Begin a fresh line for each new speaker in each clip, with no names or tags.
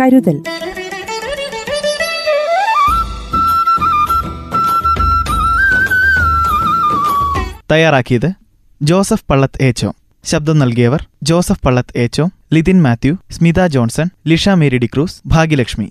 കരുതൽ.
തയ്യാറാക്കിയത് Joseph Pallath Echo. ശബ്ദം നൽകിയവർ Joseph Pallath ഏച്ചോ Lithin Mathew Smitha Johnson Lisha Mary D'Cruz Bhagyalakshmi.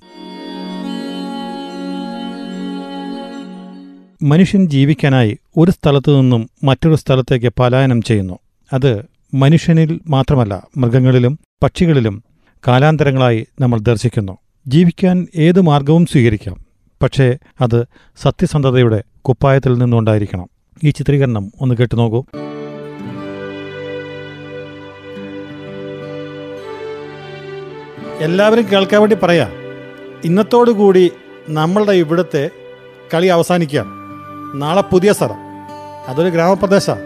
മനുഷ്യൻ ജീവിക്കാനായി ഒരു സ്ഥലത്തു നിന്നും മറ്റൊരു സ്ഥലത്തേക്ക് പലായനം ചെയ്യുന്നു. അത് മനുഷ്യനിൽ മാത്രമല്ല മൃഗങ്ങളിലും പക്ഷികളിലും കാലാന്തരങ്ങളായി നമ്മൾ ദർശിക്കുന്നു. ജീവിക്കാൻ ഏത് മാർഗവും സ്വീകരിക്കാം. പക്ഷേ അത് സത്യസന്ധതയുടെ കുപ്പായത്തിൽ നിന്നുണ്ടായിരിക്കണം. ഈ ചിത്രീകരണം ഒന്ന് കേട്ടു നോക്കൂ. എല്ലാവരും കേൾക്കാൻ വേണ്ടി പറയാം. ഇന്നത്തോടുകൂടി നമ്മളുടെ ഇവിടുത്തെ കളി അവസാനിക്കുകയാണ് നാളെ പുതിയ സ്ഥലം. അതൊരു ഗ്രാമപ്രദേശമാണ്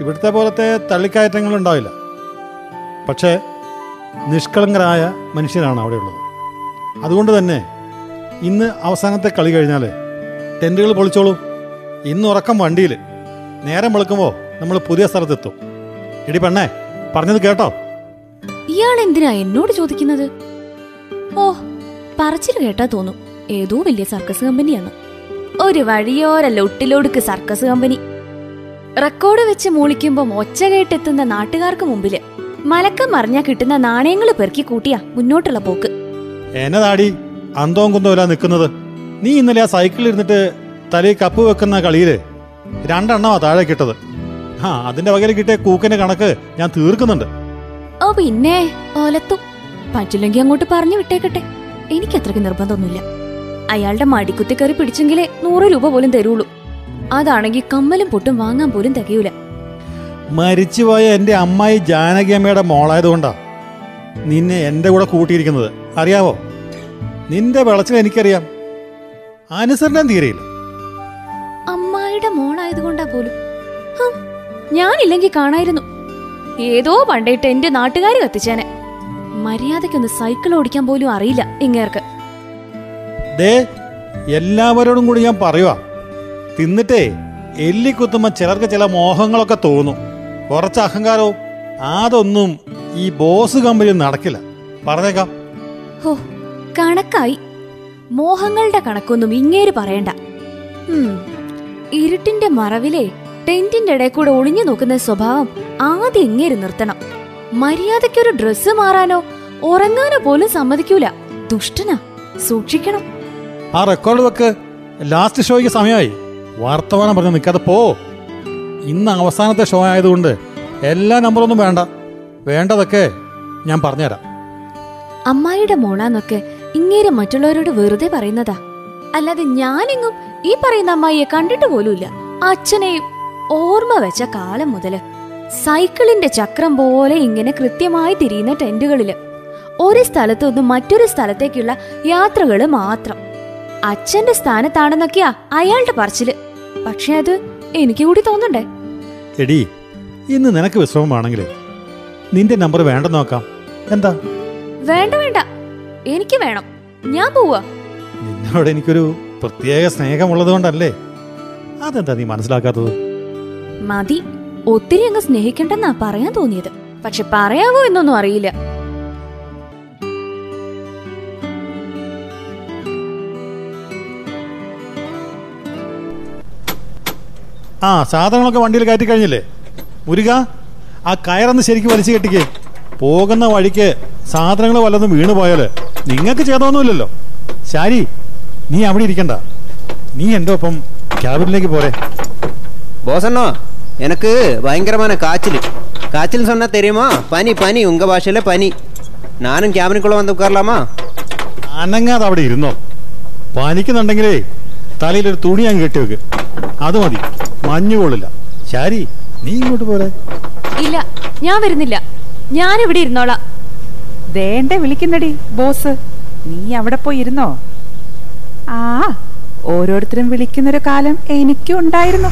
ഇവിടുത്തെ പോലത്തെ തള്ളിക്കയറ്റങ്ങൾ ഉണ്ടാവില്ല. പക്ഷേ നിഷ്കളങ്കരായ മനുഷ്യരാണ് അവിടെയുള്ളത്. അതുകൊണ്ട് തന്നെ ഇന്ന് അവസാനത്തെ കളി കഴിഞ്ഞാൽ ടെന്റുകൾ പൊളിച്ചോളൂ. ഇന്ന് ഉറക്കം വണ്ടിയിൽ നേരം വെളുക്കുമ്പോൾ നമ്മൾ പുതിയ സ്ഥലത്തെത്തും. എടി പെണ്ണേ പറഞ്ഞത് കേട്ടോ?
ഇയാൾ എന്തിനാ എന്നോട് ചോദിക്കുന്നത്? ഓ പറച്ചിൽ കേട്ടാ തോന്നും. ഏതോ വലിയ സർക്കസ് കമ്പനിയാണ്. ഒരു വഴിയോര ലൊട്ടിലൊടുക്ക് സർക്കസ് കമ്പനി. റെക്കോർഡ് വെച്ച് മൂളിക്കുമ്പോ ഒച്ച കേട്ടെത്തുന്ന നാട്ടുകാർക്ക് മുമ്പിൽ മലക്കം മറിഞ്ഞാ കിട്ടുന്ന നാണയങ്ങൾ പെറുക്കി കൂട്ടിയാ മുന്നോട്ടുള്ള പോക്ക്.
എന്നതാടി? അന്തവും കുന്തവും നിൽക്കുന്നത്. നീ ഇന്നലെ ആ സൈക്കിളിൽ ഇരുന്നിട്ട് തലയിൽ കപ്പ് വെക്കുന്ന കളിയിൽ രണ്ടെണ്ണമാ താഴെ കിട്ടത്. ആ അതിന്റെ വകയിൽ കിട്ടിയ കൂക്കിന്റെ കണക്ക് ഞാൻ തീർക്കുന്നുണ്ട്.
ഓ പിന്നെ ഓലത്തും. പറ്റില്ലെങ്കിൽ അങ്ങോട്ട് പറഞ്ഞു വിട്ടേക്കട്ടെ. എനിക്ക് അത്രയ്ക്ക് നിർബന്ധമൊന്നുമില്ല. അയാളുടെ മടിക്കുത്തി കയറി പിടിച്ചെങ്കിലേ നൂറ് രൂപ പോലും തരുള്ളൂ. അതാണെങ്കിൽ കമ്മലും പൊട്ടും വാങ്ങാൻ പോലും തികയൂല.
മരിച്ചുപോയ എന്റെ അമ്മായി ജാനകി അമ്മയുടെ മോളായതുകൊണ്ടാ നിന്നെ എന്റെ കൂടെ കൂട്ടിയിരിക്കുന്നത്. അറിയാവോ? നിന്റെ വിളച്ചിൽ എനിക്കറിയാം. അനുസരണം തീരെയില്ല.
അമ്മായിയുടെ മോളായതുകൊണ്ടാ പോലും. ഞാനില്ലെങ്കിൽ ഞാനില്ലെങ്കി കാണായിരുന്നു. ഏതോ പണ്ടേട്ട് എന്റെ നാട്ടുകാർ കത്തിച്ചേനെ. മര്യാദയ്ക്കൊന്ന് സൈക്കിൾ ഓടിക്കാൻ പോലും അറിയില്ല ഇങ്ങേർക്ക്.
ദേ എല്ലാവരോടും കൂടി ഞാൻ പറയുവാ. തിന്നിട്ടേ എല്ലിക്കുത്തുമ്പോ ചിലർക്ക് ചില മോഹങ്ങളൊക്കെ തോന്നും. കുറച്ച് അഹങ്കാരവും അതൊന്നും ഈ ബോസ് കമ്പനിയിൽ നടക്കില്ല. പറഞ്ഞേക്കാം.
ഹോ കണക്കായി. മോഹങ്ങളുടെ കണക്കൊന്നും ഇങ്ങേര് പറയണ്ട. ഇരുട്ടിന്റെ മറവിലെ ടെന്റിന്റെ ഇടയിൽ കൂടെ ഒളിഞ്ഞു നോക്കുന്ന സ്വഭാവം ആദ്യം ഇങ്ങേര് നിർത്തണം. മര്യാദയ്ക്കൊരു ഡ്രസ്സ് മാറാനോ ഉറങ്ങാനോ പോലും സമ്മതിക്കൂല. ദുഷ്ടനാ സൂക്ഷിക്കണം.
ആ റെക്കോർഡ് വെക്ക് ലാസ്റ്റ് ഷോയ്ക്ക് സമയമായി. വർത്തമാനം പറഞ്ഞ് നിൽക്കാതെ പോ. ഇന്ന് അവസാനത്തെ ഷോ ആയതുകൊണ്ട് എല്ലാ നമ്പറൊന്നും വേണ്ട. വേണ്ടതൊക്കെ ഞാൻ പറഞ്ഞുതരാം.
അമ്മായിയുടെ മോളാന്നൊക്കെ ഇങ്ങേരെ മറ്റുള്ളവരോട് വെറുതെ പറയുന്നതാ. അല്ലാതെ ഞാനെങ്ങും ഈ പറയുന്ന അമ്മായിയെ കണ്ടിട്ട് പോലുമില്ല. അച്ഛനെയും ഓർമ്മ വെച്ച കാലം മുതൽ സൈക്കിളിന്റെ ചക്രം പോലെ ഇങ്ങനെ കൃത്യമായി തിരിയുന്ന ടെന്റുകളിൽ ഒരു സ്ഥലത്തു നിന്നും മറ്റൊരു സ്ഥലത്തേക്കുള്ള യാത്രകൾ മാത്രം. അച്ഛന്റെ സ്ഥാനത്താണെന്നൊക്കെയാ അയാളുടെ പറച്ചിൽ. പക്ഷെ അത് എനിക്ക് കൂടി തോന്നണ്ടേ?
എടി ഇന്ന് നിനക്ക് വിശ്രമമാണെങ്കിൽ നിന്റെ നമ്പർ വേണ്ട നോക്കാം. എന്താ?
വേണ്ട വേണ്ട. എനിക്ക് വേണം. ഞാൻ പോവാ.
നിന്നോട് എനിക്കൊരു പ്രത്യേക സ്നേഹമുള്ളത് കൊണ്ടല്ലേ അതെന്താ നീ മനസ്സിലാക്കാത്തത്?
മതി. ഒത്തിരി അങ്ങ് സ്നേഹിക്കണ്ടെന്നാ പറയാൻ തോന്നിയത്. പക്ഷെ പറയാവോ എന്നൊന്നും അറിയില്ല.
ആ സാധനങ്ങളൊക്കെ വണ്ടിയിൽ കയറ്റി കഴിഞ്ഞില്ലേ മുരുക ആ കയറൊന്ന് ശരിക്കും വലിച്ചു കെട്ടിക്കേ പോകുന്ന വഴിക്ക് സാധനങ്ങൾ വല്ലതും വീണു പോയാല് നിങ്ങൾക്ക് ചെയ്തൊന്നുമില്ലല്ലോ ശാരി നീ അവിടെ ഇരിക്കണ്ട നീ എൻ്റെ ഒപ്പം ക്യാബിനിലേക്ക് പോരെ
போசண்ணா எனக்கு பயங்கரமான காய்ச்சல் காய்ச்சல் சொன்னா தெரியுமா பனி பனி உங்க பாஷையில பனி நானும் கேபினுக்குள்ள வந்து உட்காரலாமா
അനങ്ങാതെ അവിടെ ഇരുന്നോ പനിക്കുന്നുണ്ടെങ്കിലേ തലയിലൊരു തുണി അങ്ങ് കെട്ടി വെക്ക് അത് മതി മഞ്ഞു കൊള്ളില്ല ശാരി നീ ഇങ്ങോട്ട് പോരെ.
ഇല്ല ഞാൻ വരുന്നില്ല. ഞാൻ ഇവിടെ ഇരുന്നോളാം.
വേണ്ട വിളിക്കുന്നടി ബോസ്. നീ അവിടെ പോയി ഇരുന്നോ? ആ ഓരോരുത്തരും വിളിക്കുന്നൊരു കാലം എനിക്കും ഉണ്ടായിരുന്നു.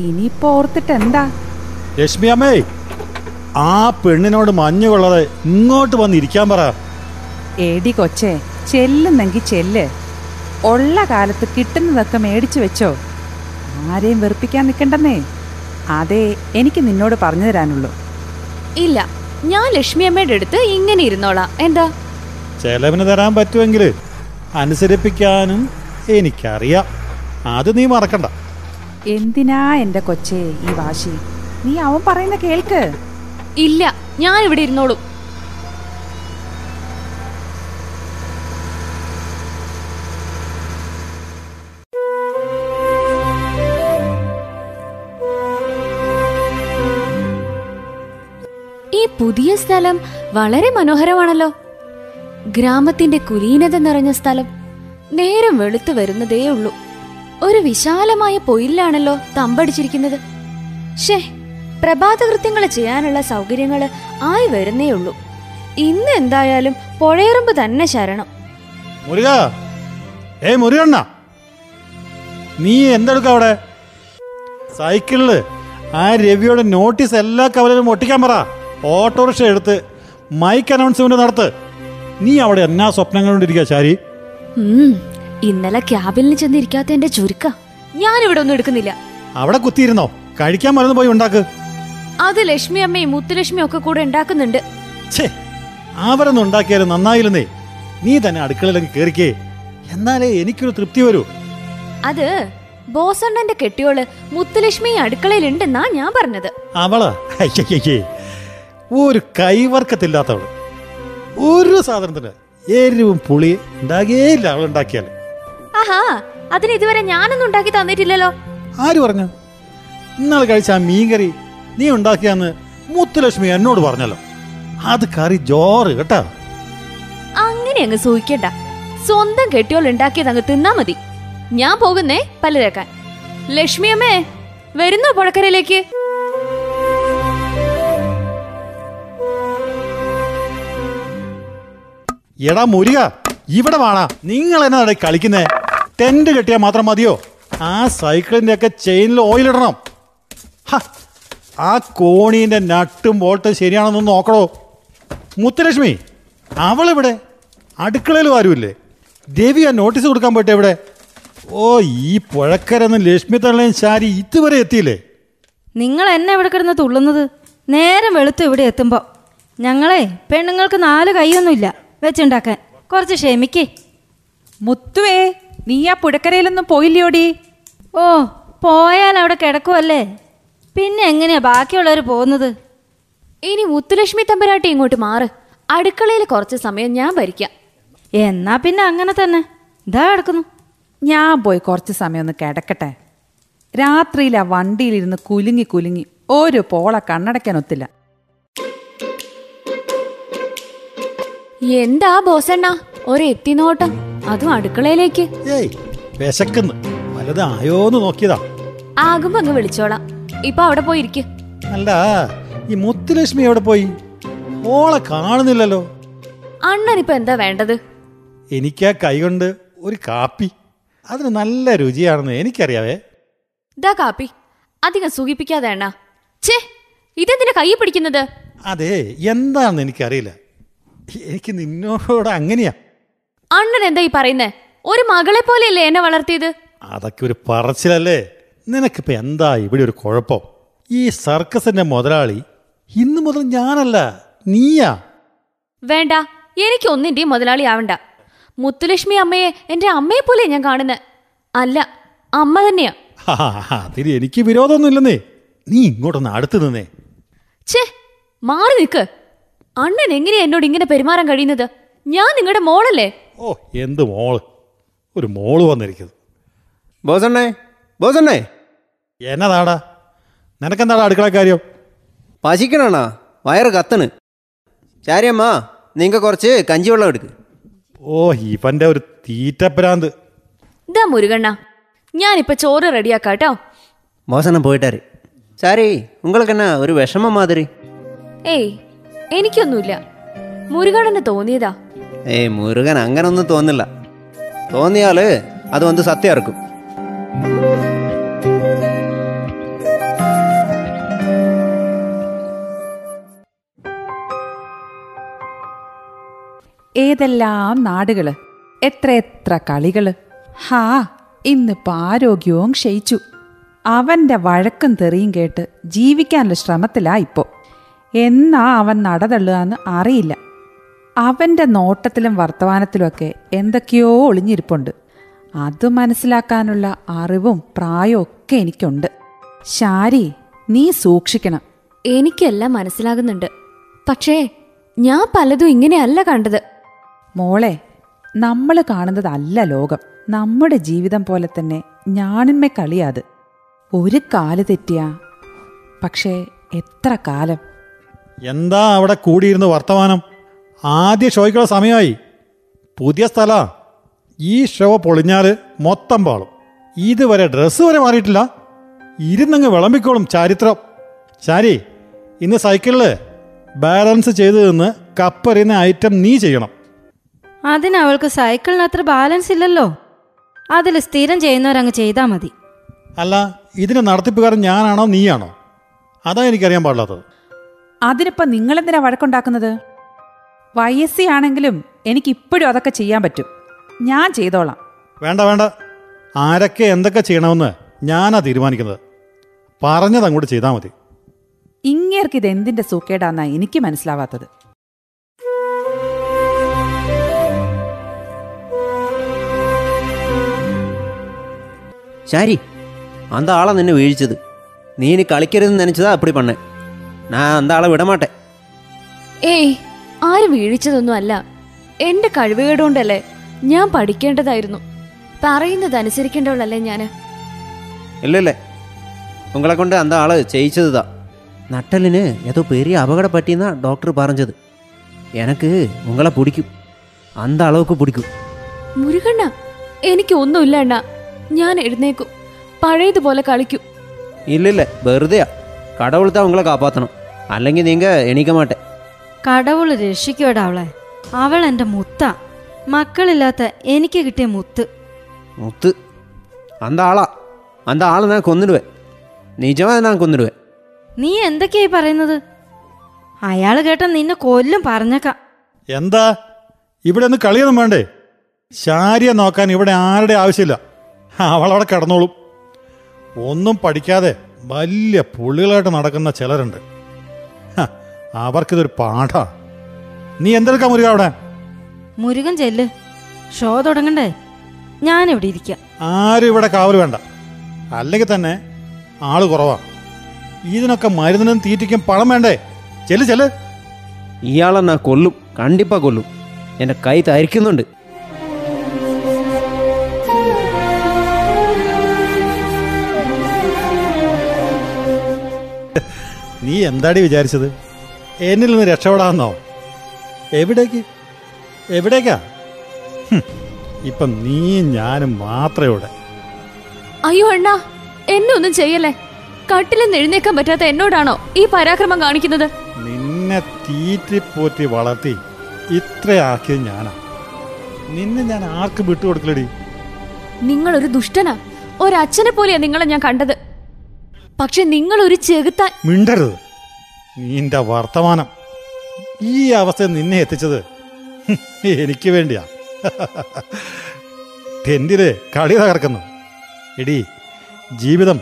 ഇനിയിപ്പോ ഓർത്തിട്ട് എന്താ?
രശ്മി അമ്മേ ആ പെണ്ണിനോട് മഞ്ഞു കൊള്ളാതെ ഇങ്ങോട്ട് വന്ന് ഇരിക്കാൻ പറ.
എടി കൊച്ചേ ചെല്ലുന്നെങ്കി ചെല്ല്. ഉള്ള കാലത്ത് കിട്ടുന്നതൊക്കെ മേടിച്ചു വെച്ചോ. ആരെയും വെറുപ്പിക്കാൻ നിൽക്കണ്ടെന്നേ അതേ എനിക്ക് നിന്നോട് പറഞ്ഞു തരാനുള്ളൂ.
ഇല്ല ഞാൻ ലക്ഷ്മി അമ്മയുടെ അടുത്ത് ഇങ്ങനെ ഇരുന്നോളാം. എന്താ?
ചെലവിന് തരാൻ പറ്റുമെങ്കിൽ അനുസരിപ്പിക്കാനും എനിക്കറിയാം. അത് നീ മറക്കണ്ട.
എന്തിനാ എന്റെ കൊച്ചേ ഈ വാശി? നീ അവൻ പറയുന്ന കേൾക്ക്.
ഇല്ല ഞാൻ ഇവിടെ ഇരുന്നോളൂ. പുതിയ സ്ഥലം വളരെ മനോഹരമാണല്ലോ. ഗ്രാമത്തിന്റെ കുലീനത നിറഞ്ഞ സ്ഥലം നേരം വെളുത്തു വരുന്നതേ ഉള്ളൂ. ഒരു വിശാലമായ പൊയിലാണല്ലോ തമ്പടിച്ചിരിക്കുന്നത്. ഷേ പ്രഭാതകൃത്യങ്ങൾ ചെയ്യാനുള്ള സൗകര്യങ്ങൾ ആയി വരുന്നേ ഉള്ളൂ. ഇന്ന് എന്തായാലും പുഴയറുമ്പ് തന്നെ ശരണം.
മുരുക ഏ മുരുകണ്ണ നീ എന്തെടുക്ക അവിടെ? സൈക്കിളിൽ ആ രവിയുടെ നോട്ടീസ് എല്ലാ കവലയിലും ഒട്ടിക്കാൻ പറ. ഓട്ടോറിക്ഷ എടുത്ത് മൈക്ക് അനൗൺസ്മെന്റ് നടത്ത്. നീ അവിടെ എന്നാ സ്വപ്നങ്ങൾ കൊണ്ടിരിക്കുക ശാരി?
ഇന്നലെ ക്യാബിനിൽ ചെന്നിരിക്കാത്ത എന്റെ ചുരുക്ക. ഞാനിവിടെ ഒന്നും എടുക്കുന്നില്ല.
അവിടെ കുത്തിയിരുന്നോ? കഴിക്കാൻ മരുന്ന് പോയി ഉണ്ടാക്ക്.
അത് ലക്ഷ്മി അമ്മയും മുത്തുലക്ഷ്മിയും ഒക്കെ കൂടെ ഉണ്ടാക്കുന്നുണ്ട്.
അവരൊന്നും ഉണ്ടാക്കിയാലും നന്നായില്ലെന്നേ. നീ തന്നെ അടുക്കളയിലേക്ക് കേറിക്കേ. എന്നാലേ എനിക്കൊരു തൃപ്തി വരൂ.
അത് ബോസണ്ണന്റെ കെട്ടിയോൾ മുത്തുലക്ഷ്മി അടുക്കളയിലുണ്ടെന്നാ ഞാൻ പറഞ്ഞത്.
അവൾ? ഒരു കൈവർക്കത്തില്ലാത്തവൾ. ഒരു സാധനത്തിന് എരിവും പുളി ഉണ്ടാകേയില്ല അവൾ ഉണ്ടാക്കിയാൽ.
ആഹാ അതിന് ഇതുവരെ ഞാനൊന്നും ഉണ്ടാക്കി തന്നിട്ടില്ലല്ലോ.
ആര് പറഞ്ഞു? ഇന്നാൾ കഴിച്ച ആ മീൻകറി നീ ഉണ്ടാക്കിയാന്ന് മുത്തുലക്ഷ്മി എന്നോട് പറഞ്ഞല്ലോ. അത് കറി ജോറ് കേട്ടാ.
അങ്ങനെ അങ്ങ് സൂഹിക്കണ്ട സ്വന്തം കെട്ടിയോൾ ഉണ്ടാക്കിയത് അങ്ങ് തിന്നാ മതി. ഞാൻ പോകുന്നേ പല്ലുതേക്കാൻ ലക്ഷ്മിയമ്മേ വരുന്നോ പുഴക്കരയിലേക്ക്?
എടാ മുരുക ഇവിടെ വാണാ നിങ്ങൾ എന്നാ കളിക്കുന്നേ? ടെന്റ് കെട്ടിയാൽ മാത്രം മതിയോ? ആ സൈക്കിളിന്റെ ഒക്കെ ചെയിനിൽ ഓയിൽ ഇടണം. ഹ, ആ കോണീന്റെ നട്ടും ബോൾട്ടും ശരിയാണെന്നൊന്ന് നോക്കണോ മുത്തലക്ഷ്മി അവളിവിടെ? അടുക്കളയിൽ ആരുമില്ലേ? ദേവി ആ നോട്ടീസ് കൊടുക്കാൻ പോയിട്ട് ഇവിടെ ഓ ഈ പുഴക്കരന്ന് ലക്ഷ്മി തള്ളയും ശാരി ഇതുവരെ എത്തിയില്ലേ?
നിങ്ങൾ എന്നെ ഇവിടെ കിടന്ന് തുള്ളുന്നത്? നേരം വെളുത്തു ഇവിടെ എത്തുമ്പോൾ ഞങ്ങളെ പെണ്ണുങ്ങൾക്ക് നാല് കൈയൊന്നുമില്ല. വെച്ചുണ്ടാക്കാൻ. കുറച്ച് ക്ഷമിക്കേ.
മുത്തുവേ നീ ആ പുഴക്കരയിലൊന്നും പോയില്ലയോടി?
ഓ പോയാൽ അവിടെ കിടക്കുമല്ലേ പിന്നെ എങ്ങനെയാ ബാക്കിയുള്ളവർ പോകുന്നത്?
ഇനി മുത്തുലക്ഷ്മി തമ്പരാട്ടി ഇങ്ങോട്ട് മാറ്. അടുക്കളയിൽ കുറച്ച് സമയം ഞാൻ ഭരിക്കാം.
എന്നാ പിന്നെ അങ്ങനെ തന്നെ. ഇതാ കിടക്കുന്നു.
ഞാൻ പോയി കുറച്ച് സമയം ഒന്ന് കിടക്കട്ടെ. രാത്രിയിൽ ആ വണ്ടിയിലിരുന്ന് കുലുങ്ങി കുലുങ്ങി ഒരു പോള കണ്ണടയ്ക്കാൻ ഒത്തില്ല.
എന്താ ബോസണ്ണ? ഒരു നോട്ടം അതും അടുക്കളയിലേക്ക്.
ഏയ് വിശക്കുന്ന്. വലത് ആയോന്ന് നോക്കിയതാ.
ആകുമ്പോ അങ്ങ് വിളിച്ചോളാം. ഇപ്പൊ അവിടെ പോയിരിക്കും.
അല്ല ഈ മുത്തുലക്ഷ്മി എവിടെ പോയി? ഓളെ കാണുന്നില്ലല്ലോ.
അണ്ണനിപ്പോ എന്താ വേണ്ടത്?
എനിക്ക് ആ കൈകൊണ്ട് ഒരു കാപ്പി. അതിന് നല്ല രുചിയാണെന്ന് എനിക്കറിയാവേ.
ഇതാ കാപ്പി. അധികം സൂഹിപ്പിക്കാതെ അണ്ണ. ഛേ ഇതെന്തിനാ കൈ പിടിക്കുന്നത്?
അതെ എന്താണെന്ന് എനിക്കറിയില്ല. എനിക്ക് നിന്നോട് അങ്ങനെയാ.
അണ്ണൻ എന്താ ഈ പറയുന്നേ? ഒരു മകളെ പോലെയല്ലേ എന്നെ വളർത്തിയത്?
അതൊക്കെ ഒരു പറച്ചിലല്ലേ? നിനക്കിപ്പോ എന്താ ഇവിടെ ഒരു കുഴപ്പം? ഈ സർക്കസിന്റെ മുതലാളി ഇന്നു മുതൽ ഞാനല്ല നീയാ.
വേണ്ട എനിക്ക് ഒന്നിന്റെയും മുതലാളി ആവണ്ട. മുത്തുലക്ഷ്മി അമ്മയെ എന്റെ അമ്മയെ പോലെ ഞാൻ കാണുന്നത് അല്ല അമ്മ തന്നെയാ.
അതിന് എനിക്ക് വിരോധമൊന്നുമില്ലെന്നേ. നീ ഇങ്ങോട്ടൊന്ന് അടുത്ത് നിന്നേ.
ഛേ മാറി നിൽക്ക് അണ്ണൻ എങ്ങനെയാ എന്നോട് ഇങ്ങനെ പെരുമാറാൻ കഴിയുന്നത്? ഞാൻ നിങ്ങളുടെ മോളല്ലേ?
ഓ എന്ത് മോൾ? ഒരു മോൾ വന്നിരിക്കുന്നു.
ബോസണ്ണേ ബോസണ്ണേ.
എന്നതാടാ? നിനക്കെന്താടാ അടുക്കള കാര്യം?
പശിക്കണണാ വയറ് കത്തണ്. ചാരിയമ്മ നിങ്ങ കുറച്ച് കഞ്ചിവെള്ളം എടുക്ക്.
ഓ ഇവന്റെ ഒരു തീറ്റപ്പരാന്ത്
ഇതാ മുരുകണ്ണ ഞാനിപ്പോ ചോറ് റെഡിയാക്കാട്ടോ.
മോസണം പോയിട്ടാര്. സാരി ഉങ്ങൾക്കെന്നാ ഒരു വിഷമം മാതിരി?
ഏയ് എനിക്കൊന്നുമില്ല. മുരുകണന് തോന്നിയതാ.
ഏ മുരുകൻ അങ്ങനൊന്നും തോന്നില്ല. തോന്നിയാൽ അത് വന്ന് സത്യം ഇറക്കും
ഏതെല്ലാം നാടുകൾ? എത്ര എത്ര കളികൾ? ഹാ ഇന്നിപ്പോ ആരോഗ്യവും ക്ഷയിച്ചു. അവന്റെ വഴക്കും തെറിയും കേട്ട് ജീവിക്കാനുള്ള ശ്രമത്തിലാ ഇപ്പോ. എന്നാ അവൻ നടതള്ളുകയെന്ന് അറിയില്ല. അവന്റെ നോട്ടത്തിലും വർത്തമാനത്തിലുമൊക്കെ എന്തൊക്കെയോ ഒളിഞ്ഞിരിപ്പുണ്ട്. അത് മനസ്സിലാക്കാനുള്ള അറിവും പ്രായവും ഒക്കെ എനിക്കുണ്ട്. ശാരി നീ സൂക്ഷിക്കണം.
എനിക്കെല്ലാം മനസ്സിലാകുന്നുണ്ട്. പക്ഷേ ഞാൻ പലതും ഇങ്ങനെയല്ല കണ്ടത്.
മോളെ നമ്മൾ കാണുന്നതല്ല ലോകം. നമ്മുടെ ജീവിതം പോലെ തന്നെ ഞാണിന്മേ കളിയാത് ഒരു കാൽ തെറ്റിയാ. പക്ഷേ എത്ര കാലം?
എന്താ അവിടെ കൂടിയിരുന്ന് വർത്തമാനം? ആദ്യ ഷോയ്ക്കുള്ള സമയമായി. പുതിയ സ്ഥലാ. ഈ ഷോ പൊളിഞ്ഞാൽ മൊത്തം പാളും. ഇതുവരെ ഡ്രസ്സ് വരെ മാറിയിട്ടില്ല. ഇരുന്നങ്ങ് വിളമ്പിക്കോളും ചരിത്രം. ശാരി ഇന്ന് സൈക്കിളിൽ ബാലൻസ് ചെയ്തു നിന്ന് കപ്പറിയുന്ന ഐറ്റം നീ ചെയ്യണം.
അതിന് അവൾക്ക് സൈക്കിളിന് അത്ര ബാലൻസ് ഇല്ലല്ലോ. അതിൽ സ്ഥിരം ചെയ്യുന്നവരങ്ങ് ചെയ്താൽ മതി.
അല്ല ഇതിന് നടത്തിപ്പുകാരൻ ഞാനാണോ നീയാണോ? അതാ എനിക്കറിയാൻ പാടില്ലാത്തത്.
അതിനിപ്പോൾ നിങ്ങളെന്തിനാ വഴക്കുണ്ടാക്കുന്നത്? വയസ്സി ആണെങ്കിലും എനിക്കിപ്പോഴും അതൊക്കെ ചെയ്യാൻ പറ്റും. ഞാൻ ചെയ്തോളാം.
വേണ്ട വേണ്ട. ആരൊക്കെ എന്തൊക്കെ ചെയ്യണമെന്ന് ഞാനാ തീരുമാനിക്കുന്നത്. പറഞ്ഞത് അങ്ങോട്ട് ചെയ്താൽ മതി.
ഇങ്ങേർക്ക് ഇത് എന്തിന്റെ സൂക്കേടാന്നാ എനിക്ക് മനസ്സിലാവാത്തത്.
ശാരി അന്താളാ നിന്നെ വീഴിച്ചത്. നീ ഇനി കളിക്കരുതെന്ന് നനച്ചതാ അപ്പടി പണ്ണേ நான் அந்த ஆளை விட மாட்டேன்
ഏയ് ആരും വീഴിച്ചതൊന്നും അല്ല എന്റെ കഴിവുകേടുകൊണ്ടല്ലേ ഞാൻ പഠിക്കേണ്ടതായിരുന്നു പറയുന്നത് അനുസരിക്കേണ്ടവളല്ലേ ഞാന്
இல்லை இல்லை உங்களை கொண்டு அந்த ஆளை ஜெயிச்சது தான் நட்டலின்னு ஏதோ பெரிய அபகடப்பட்டின்னு தான் டாக்டர் பறஞ்சது எனக்கு உங்களை பிடிக்கும் அந்த அளவுக்கு பிடிக்கும்
മുരുകണ്ണ എനിക്ക് ഒന്നുമില്ല അണ്ണ ഞാൻ എഴുന്നേക്കും പഴയതുപോലെ കളിക്കും
இல்லை இல்லை வெறுதையா கடவுள் தான் உங்களை காப்பாற்றணும் അല്ലെങ്കിൽ நீங்கள் എണീക്ക മാട്ടേ
കടവുള് രക്ഷിക്കോടാ അവളെ അവൾ എൻ്റെ മുത്ത മക്കളില്ലാത്ത എനിക്ക് കിട്ടിയ മുത്ത്
முத்து அந்த ஆளா அந்த ஆளை நான் கொன்னுடுவேன் நிஜமாக நான் கொன்னுடுவேன்
നീ എന്തൊക്കെയായി പറയുന്നത് അയാൾ കേട്ട നിന്നെ കൊല്ലും പറഞ്ഞേക്കാം
എന്താ ഇവിടെ ഒന്ന് കളിയൊന്നും വേണ്ടേ ശാരിയെ നോക്കാൻ ഇവിടെ ആരുടെ ആവശ്യമില്ല അവളവിടെ കിടന്നോളും ഒന്നും പഠിക്കാതെ വലിയ പുള്ളികളായിട്ട് നടക്കുന്ന ചിലരുണ്ട്. അവർക്കിതൊരു പാഠാ. നീ എന്തെടുക്കാ മുരുക അവിടെ?
മുരുകൻ ചെല്ല്. ഷോ തുടങ്ങണ്ടേ? ഞാനിവിടെ ഇരിക്കാം.
ആരും ഇവിടെ കാവൽ വേണ്ട. അല്ലെങ്കിൽ തന്നെ ആൾ കുറവാ. ഇതിനൊക്കെ മരുന്നിനും തീറ്റിക്കും പണം വേണ്ടേ? ചെല്ല് ചെല്ല്.
ഇയാളെന്നാ ഞാൻ കൊല്ലും. കണ്ടിപ്പാ കൊല്ലും. എന്റെ കൈ തരിക്കുന്നുണ്ട്.
നീ എന്താടി വിചാരിച്ചത്? എന്നിൽ നിന്ന് രക്ഷപ്പെടാമെന്നോ? എവിടേക്ക്? എവിടേക്കാ? ഇപ്പം നീ ഞാനും മാത്രമേ ഇവിടെ
അയ്യോ അണ്ണാ എന്നെ ഒന്നും ചെയ്യല്ലേ? കട്ടിലെന്ന് എഴുന്നേക്കാൻ പറ്റാത്ത എന്നോടാണോ ഈ പരാക്രമം കാണിക്കുന്നത്?
നിന്നെ തീറ്റിപ്പോറ്റി വളർത്തി ഇത്രയാക്കിയത് ഞാനാ. നിന്നെ ഞാൻ ആർക്ക് വിട്ടുകൊടുക്കലടി?
നിങ്ങളൊരു ദുഷ്ടനാ. ഒരച്ഛനെ പോലെയാ നിങ്ങളെ ഞാൻ കണ്ടത്. പക്ഷെ നിങ്ങൾ ഒരു ചെകുത്താൻ
മിണ്ടരുത്. നിന്റെ വർത്തമാനം ഈ അവസ്ഥ നിന്നെ എത്തിച്ചത് എനിക്ക് വേണ്ടിയാ. ടെന്റിൽ കളി തകർക്കുന്നു. എടി ജീവിതം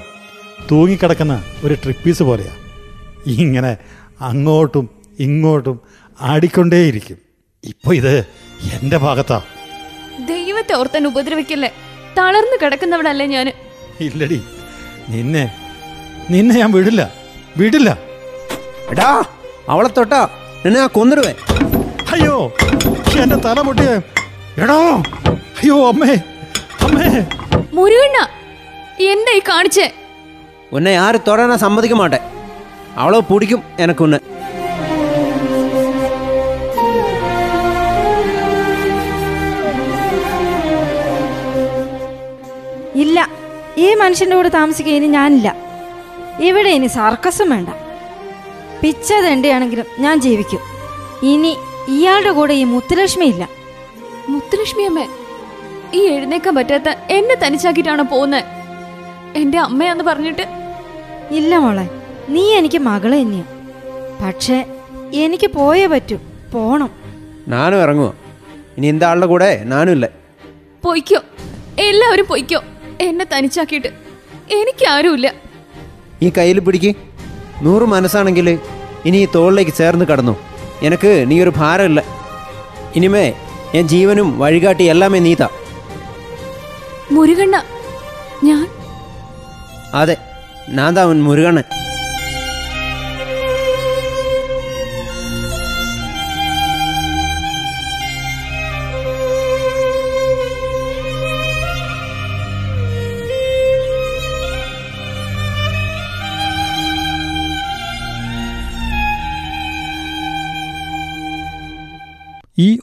തൂങ്ങിക്കിടക്കുന്ന ഒരു ട്രിപ്പീസ് പോലെയാ. ഇങ്ങനെ അങ്ങോട്ടും ഇങ്ങോട്ടും ആടിക്കൊണ്ടേയിരിക്കും. ഇപ്പൊ ഇത് എന്റെ ഭാഗത്താ.
ദൈവത്തെ ഓർത്താൻ ഉപദ്രവിക്കല്ലേ? തളർന്നു കിടക്കുന്നവളല്ലേ ഞാൻ
ഇല്ലടി നിന്നെ നിന്നെ ഞാൻ വിടില്ല. വിടില്ല.
എടാ അവളെ തൊട്ടാ നിന്നെ ഞാൻ കൊന്നിടുവേ.
അയ്യോ എന്റെ തല പൊട്ടിയ. എടോ അയ്യോ അമ്മേ അമ്മേ.
മുരുകണ്ണ എന്താ ഈ കാണിച്ചേ?
ഉന്നെ ആര് തൊടാനാ സമ്മതിക്ക മാട്ടെ. അവളെ പിടിക്കും എനക്കൊന്ന്
ഇല്ല ഈ മനുഷ്യന്റെ കൂടെ താമസിക്കാൻ ഇനി ഞാനില്ല. ഇവിടെ ഇനി സർക്കസും വേണ്ട. പിച്ചതെണ്ടിയാണെങ്കിലും ഞാൻ ജീവിക്കും. ഇനി ഇയാളുടെ കൂടെ ഈ മുത്തുലക്ഷ്മി ഇല്ല.
മുത്തുലക്ഷ്മി അമ്മ ഈ എഴുന്നേക്കാൻ പറ്റാത്ത എന്നെ തനിച്ചാക്കിട്ടാണോ പോകുന്നത് എന്റെ അമ്മയാന്ന് പറഞ്ഞിട്ട്.
ഇല്ല മോളെ നീ എനിക്ക് മകൾ തന്നെയാ. പക്ഷേ എനിക്ക് പോയേ പറ്റൂ പോണം.
നാനും ഇറങ്ങുവോ? ഇനി എന്താ ആളുടെ കൂടെ? നാനും ഇല്ല.
പൊയ്ക്കോ എല്ലാവരും പൊയ്ക്കോ. എന്നെ തനിച്ചാക്കിയിട്ട്. എനിക്കാരുമില്ല.
ഈ കയ്യിൽ പിടിക്ക്. നൂറ് മനസ്സാണെങ്കിൽ ഇനി ഈ തോളിലേക്ക് ചേർന്ന് കടന്നു. എനിക്ക് നീ ഒരു ഭാരമില്ല. ഇനിമേ ഞാൻ ജീവനും വഴികാട്ടി എല്ലാമേ നീതാ.
മുരുകണ്ണ ഞാൻ?
അതെ നാന്താവൻ മുരുകണ്ണൻ.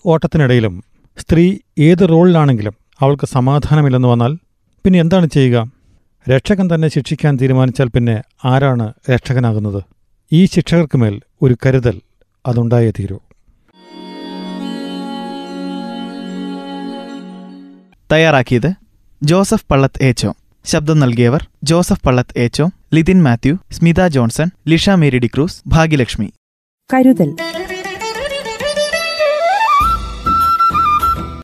ഓട്ടത്തിനിടയിലും സ്ത്രീ ഏത് റോളിലാണെങ്കിലും അവൾക്ക് സമാധാനമില്ലെന്ന് വന്നാൽ പിന്നെ എന്താണ് ചെയ്യുക? രക്ഷകൻ തന്നെ ശിക്ഷിക്കാൻ തീരുമാനിച്ചാൽ പിന്നെ ആരാണ് രക്ഷകനാകുന്നത്? ഈ ശിക്ഷകർക്ക് മേൽ ഒരു കരുതൽ അതുണ്ടായേ തീരൂ.
തയ്യാറാക്കിയത് ജോസഫ് പള്ളത്ത് ഏച്ചോ. ശബ്ദം നൽകിയവർ Joseph Pallath ഏച്ചോ Lithin Mathew Smitha Johnson Lisha Mary D'Cruz Bhagyalakshmi.
കരുതൽ.